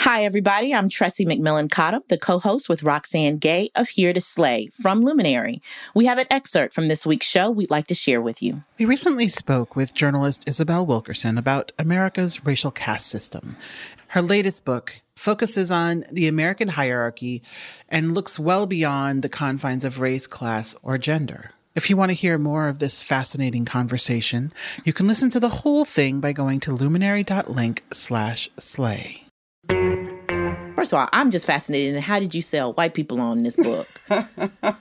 Hi, everybody. I'm Tressie McMillan Cottom, the co host with Roxane Gay of Here to Slay from Luminary. We have an excerpt from this week's show we'd like to share with you. We recently spoke with journalist Isabel Wilkerson about America's racial caste system. Her latest book focuses on the American hierarchy and looks well beyond the confines of race, class, or gender. If you want to hear more of this fascinating conversation, you can listen to the whole thing by going to luminary.link slash slay. First of all, I'm just fascinated And how did you sell white people on this book?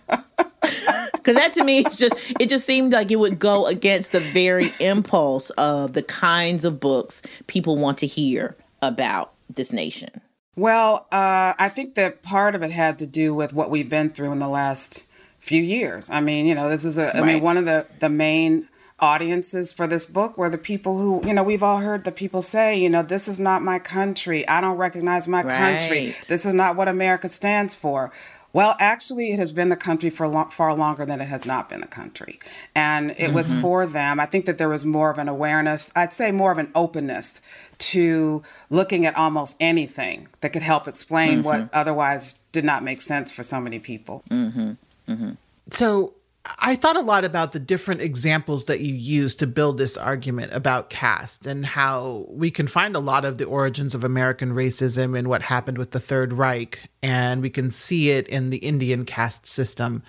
Because that to me, it's just it just seemed like it would go against the very impulse of the kinds of books people want to hear about this nation. Well, uh, I think that part of it had to do with what we've been through in the last few years. I mean, you know, this is a. I Right. mean, one of the the main audiences for this book were the people who, you know, we've all heard the people say, you know, this is not my country. I don't recognize my country. This is not what America stands for. Well, actually, it has been the country for lo- far longer than it has not been the country. And it was mm-hmm. for them. I think that there was more of an awareness, I'd say more of an openness to looking at almost anything that could help explain what mm-hmm. otherwise did not make sense for so many people. Mm-hmm. So I thought a lot about the different examples that you use to build this argument about caste and how we can find a lot of the origins of American racism and what happened with the Third Reich, and we can see it in the Indian caste system.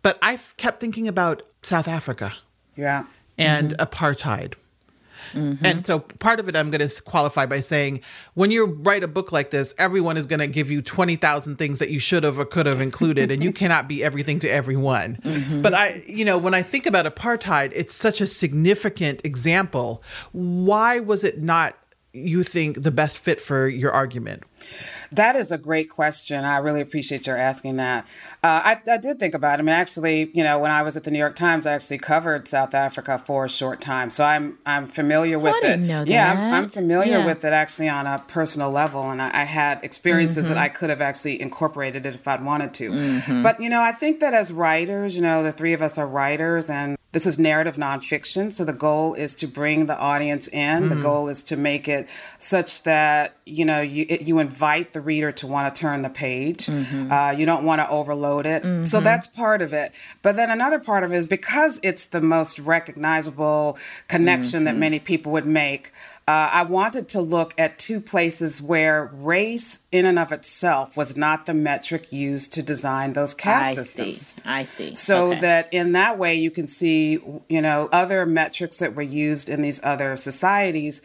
But I kept thinking about South Africa Yeah. and mm-hmm. apartheid. Mm-hmm. And so part of it I'm going to qualify by saying when you write a book like this, everyone is going to give you 20,000 things that you should have or could have included, and you cannot be everything to everyone. Mm-hmm. But I, you know, when I think about apartheid, it's such a significant example. Why was it not, you think, the best fit for your argument? That is a great question. I really appreciate your asking that. Uh, I, I did think about it. I mean, actually, you know, when I was at the New York Times, I actually covered South Africa for a short time, so I'm I'm familiar with I it. didn't know Yeah, I'm. I'm familiar Yeah. with it actually on a personal level, and I, I had experiences Mm-hmm. that I could have actually incorporated it if I'd wanted to. But you know, I think that as writers, you know, the three of us are writers, and this is narrative nonfiction. So the goal is to bring the audience in. The mm. goal is to make it such that you know you it, you invite the reader to want to turn the page. Mm-hmm. Uh, you don't want to overload it. So mm-hmm. that's part of it. But then another part of it is because it's the most recognizable connection that mm-hmm. many people would make. Uh, I wanted to look at two places where race, in and of itself, was not the metric used to design those caste I systems. see. I see. So Okay. that in that way you can see, you know, other metrics that were used in these other societies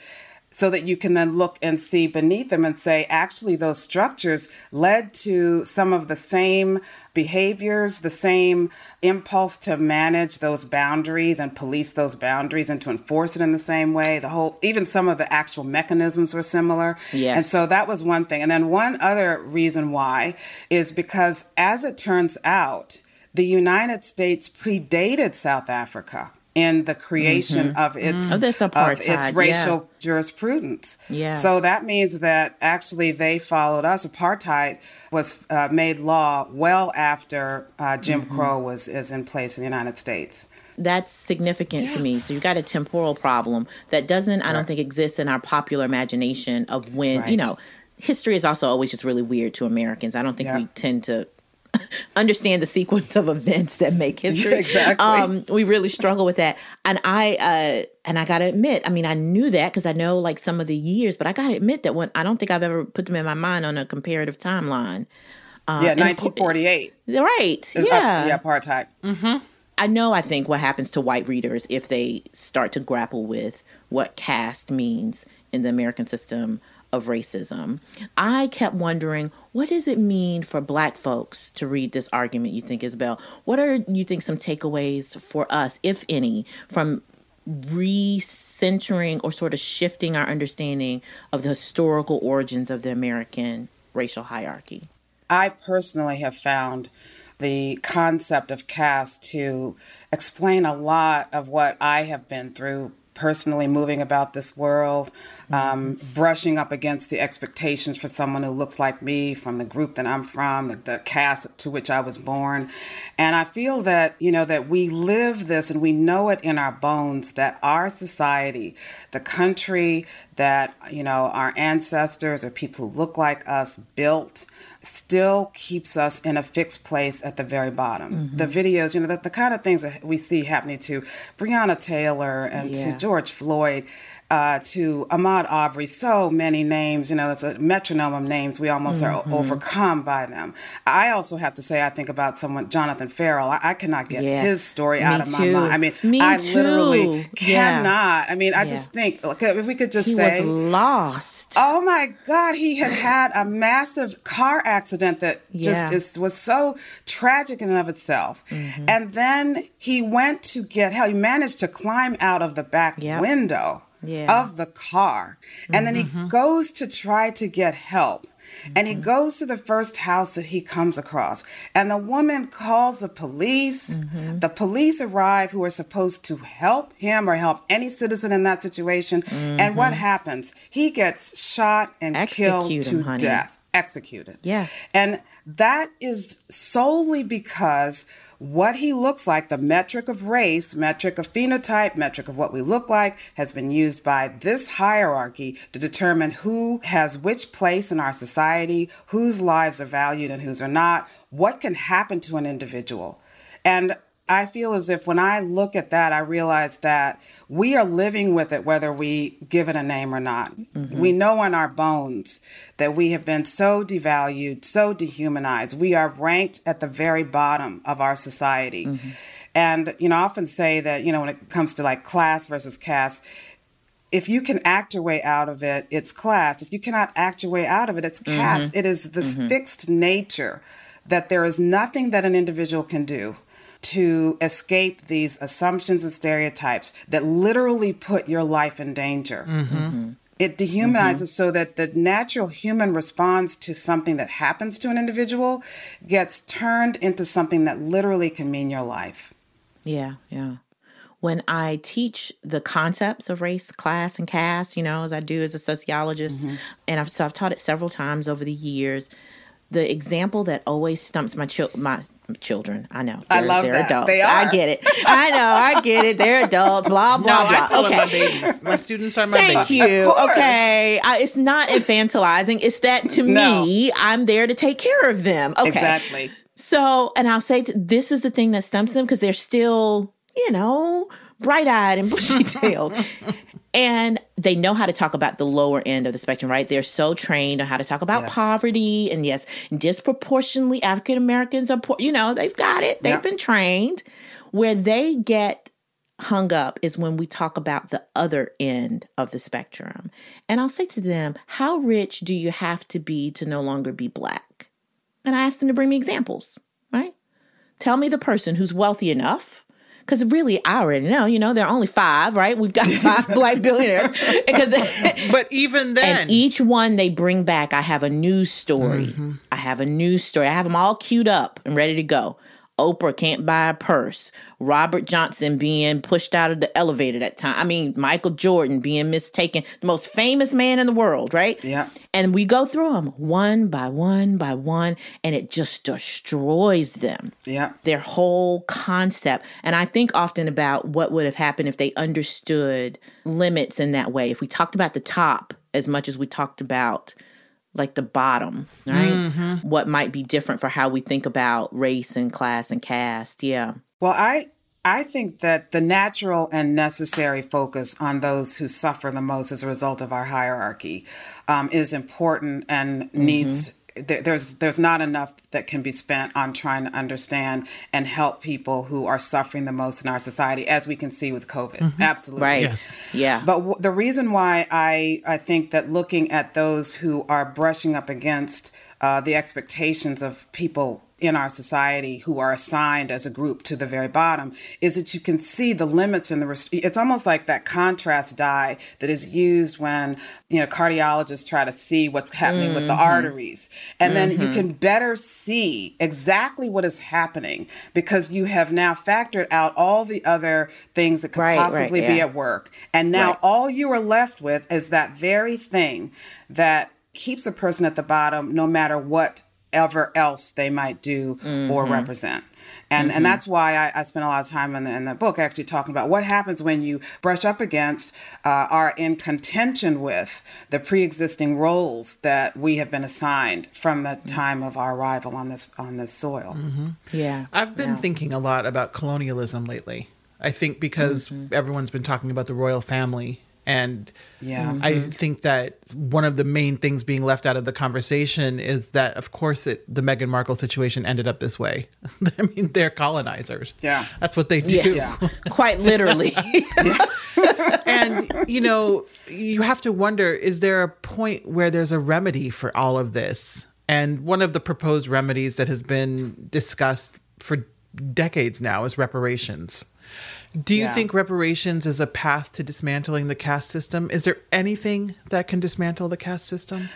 so that you can then look and see beneath them and say, actually, those structures led to some of the same behaviors, the same impulse to manage those boundaries and police those boundaries and to enforce it in the same way. The whole, even some of the actual mechanisms were similar. Yes. And so that was one thing. And then one other reason why is because, as it turns out, the United States predated South Africa in the creation of its Of this of its racial jurisprudence. Yeah. So that means that actually they followed us. Apartheid was uh, made law well after uh, Jim Mm-hmm. Crow was is in place in the United States. That's significant to me. So you've got a temporal problem that doesn't, I don't think, exist in our popular imagination of when, you know, history is also always just really weird to Americans. I don't think Yeah. we tend to understand the sequence of events that make history. Yeah, exactly. Um, we really struggle with that. And I, uh, and I gotta admit, I mean, I knew that because I know like some of the years, but I gotta admit that when I don't think I've ever put them in my mind on a comparative timeline. Uh, yeah, and of 1948 Right. is yeah. up, yeah, apartheid. Mhm. I know I think what happens to white readers if they start to grapple with what caste means in the American system of racism. I kept wondering, what does it mean for black folks to read this argument, you think, Isabel? What are you think some takeaways for us, if any, from recentering or sort of shifting our understanding of the historical origins of the American racial hierarchy? I personally have found the concept of caste to explain a lot of what I have been through personally moving about this world, um, brushing up against the expectations for someone who looks like me from the group that I'm from, the, the caste to which I was born. And I feel that, you know, that we live this and we know it in our bones that our society, the country that, you know, our ancestors or people who look like us built, still keeps us in a fixed place at the very bottom. Mm-hmm. The videos, you know, the, the, kind of things that we see happening to Breonna Taylor and yeah. to George Floyd uh, to Ahmaud Arbery, so many names, you know, it's a metronome of names. We almost mm-hmm. are overcome by them. I also have to say, I think about someone, Jonathan Ferrell. I, I cannot get yeah. his story Me out of too. my mind. I mean, Me I too. literally yeah. cannot. I mean, I yeah. just think, if we could just he say. was lost. Oh my God, he had had a massive car accident that just is, was so tragic in and of itself. Mm-hmm. And then he went to get help. He managed to climb out of the back yep. window yeah. of the car. And mm-hmm. then he mm-hmm. goes to try to get help. Mm-hmm. And he mm-hmm. goes to the first house that he comes across. And the woman calls the police. Mm-hmm. The police arrive who are supposed to help him or help any citizen in that situation. And what mm-hmm. happens? He gets shot and Execute killed to him, death. Executed. Yeah. And that is solely because what he looks like, the metric of race, metric of phenotype, metric of what we look like, has been used by this hierarchy to determine who has which place in our society, whose lives are valued and whose are not, what can happen to an individual. And I feel as if when I look at that, I realize that we are living with it whether we give it a name or not. Mm-hmm. We know in our bones that we have been so devalued, so dehumanized. We are ranked at the very bottom of our society. Mm-hmm. And, you know, I often say that, you know, when it comes to like class versus caste, if you can act your way out of it, it's class. If you cannot act your way out of it, it's caste. Mm-hmm. It is this mm-hmm. fixed nature that there is nothing that an individual can do to escape these assumptions and stereotypes that literally put your life in danger. Mm-hmm. Mm-hmm. It dehumanizes mm-hmm. so that the natural human response to something that happens to an individual gets turned into something that literally can mean your life. Yeah, yeah. When I teach the concepts of race, class, and caste, you know, as I do as a sociologist, mm-hmm. and I've, so I've taught it several times over the years, the example that always stumps my my children. I know. They're, I love they're that. adults. They are. I get it. I know. I get it. They're adults. Blah blah no, blah. Okay. my babies. My students are my babies. Thank babies. you. Okay. I, it's not infantilizing. It's that to no. me, I'm there to take care of them. Okay. Exactly. So, and I'll say to, this is the thing that stumps them because they're still, you know, bright eyed and bushy tailed. And they know how to talk about the lower end of the spectrum, right? They're so trained on how to talk about yes. poverty. And yes, disproportionately African Americans are poor. You know, they've got it, they've been trained. Where they get hung up is when we talk about the other end of the spectrum. And I'll say to them, How rich do you have to be to no longer be black? And I ask them to bring me examples, right? Tell me the person who's wealthy enough because really, I already know. You know, there are only five, right? We've got five black billionaires. Because, but even then, and each one they bring back, I have a news story. Mm-hmm. I have a news story. I have them all queued up and ready to go. Oprah can't buy a purse. Robert Johnson being pushed out of the elevator that time. I mean, Michael Jordan being mistaken, the most famous man in the world, right? Yeah. And we go through them one by one by one, and it just destroys them. Yeah. Their whole concept. And I think often about what would have happened if they understood limits in that way. If we talked about the top as much as we talked about like the bottom, right? Mm-hmm. What might be different for how we think about race and class and caste. Yeah. Well, I I think that the natural and necessary focus on those who suffer the most as a result of our hierarchy um, is important and mm-hmm. needs there's there's not enough that can be spent on trying to understand and help people who are suffering the most in our society, as we can see with COVID. Mm-hmm. Absolutely, right? Yes. Yeah. But w- the reason why I I think that looking at those who are brushing up against uh, the expectations of people in our society who are assigned as a group to the very bottom is that you can see the limits and the rest- it's almost like that contrast dye that is used when you know cardiologists try to see what's happening mm-hmm. with the mm-hmm. arteries and mm-hmm. then you mm-hmm. can better see exactly what is happening because you have now factored out all the other things that could right, possibly right, yeah. be at work and now right. all you are left with is that very thing that keeps a person at the bottom no matter what ever else they might do mm-hmm. or represent. And, mm-hmm. and that's why I, I spent a lot of time in the, in the book actually talking about what happens when you brush up against, uh, are in contention with the pre existing roles that we have been assigned from the mm-hmm. time of our arrival on this, on this soil. Mm-hmm. Yeah. I've been yeah. thinking a lot about colonialism lately. I think because mm-hmm. everyone's been talking about the royal family and yeah, mm-hmm. I think that one of the main things being left out of the conversation is that, of course, it, the Meghan Markle situation ended up this way. I mean, they're colonizers. Yeah, that's what they do. Yeah, quite literally. and you know, you have to wonder: is there a point where there's a remedy for all of this? And one of the proposed remedies that has been discussed for decades now is reparations. Do you yeah. think reparations is a path to dismantling the caste system? Is there anything that can dismantle the caste system?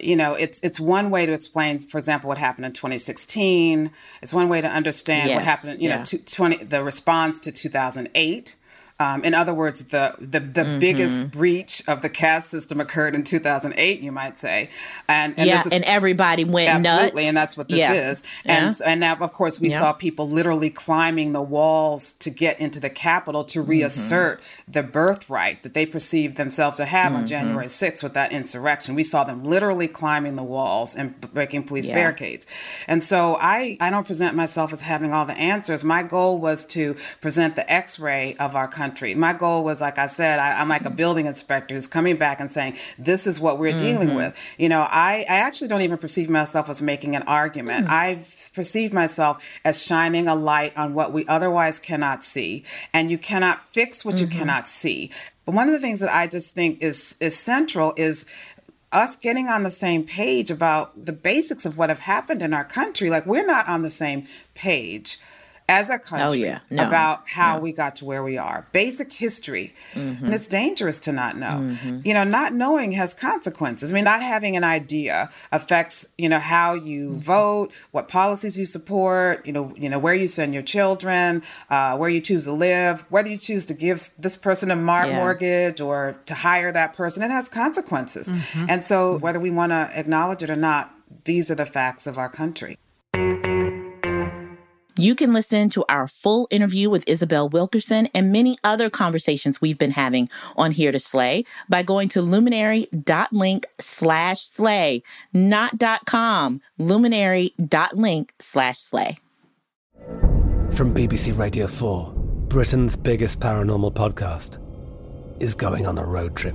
you know it's it's one way to explain for example what happened in 2016 it's one way to understand yes. what happened you yeah. know to 20 the response to 2008 um, in other words, the the, the mm-hmm. biggest breach of the caste system occurred in 2008, you might say, and, and yeah, is, and everybody went absolutely, nuts. and that's what this yeah. is. And yeah. and now, of course, we yeah. saw people literally climbing the walls to get into the Capitol to mm-hmm. reassert mm-hmm. the birthright that they perceived themselves to have mm-hmm. on January 6th with that insurrection. We saw them literally climbing the walls and breaking police barricades. And so I I don't present myself as having all the answers. My goal was to present the X-ray of our country country. My goal was, like I said, I, am like a building inspector who's coming back and saying, this is what we're mm-hmm. dealing with. You know, I, I actually don't even perceive myself as making an argument. Mm-hmm. I perceive myself as shining a light on what we otherwise cannot see. And you cannot fix what mm-hmm. you cannot see. But one of the things that I just think is is central is us getting on the same page about the basics of what have happened in our country. Like we're not on the same page as a country oh, yeah. no, about how no. we got to where we are. Basic history. Mm-hmm. And it's dangerous to not know. Mm-hmm. You know, not knowing has consequences. I mean, not having an idea affects, you know, how you mm-hmm. vote, what policies you support, you know, you know, where you send your children, uh, where you choose to live, whether you choose to give this person a mar- yeah. mortgage or to hire that person. It has consequences. Mm-hmm. And so whether we want to acknowledge it or not, these are the facts of our country. You can listen to our full interview with Isabel Wilkerson and many other conversations we've been having on Here to Slay by going to luminary.link slash slay, not dot com, luminary.link slash slay. From BBC Radio 4, Britain's biggest paranormal podcast is going on a road trip.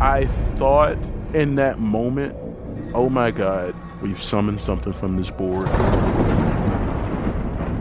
I thought in that moment, oh my God, we've summoned something from this board.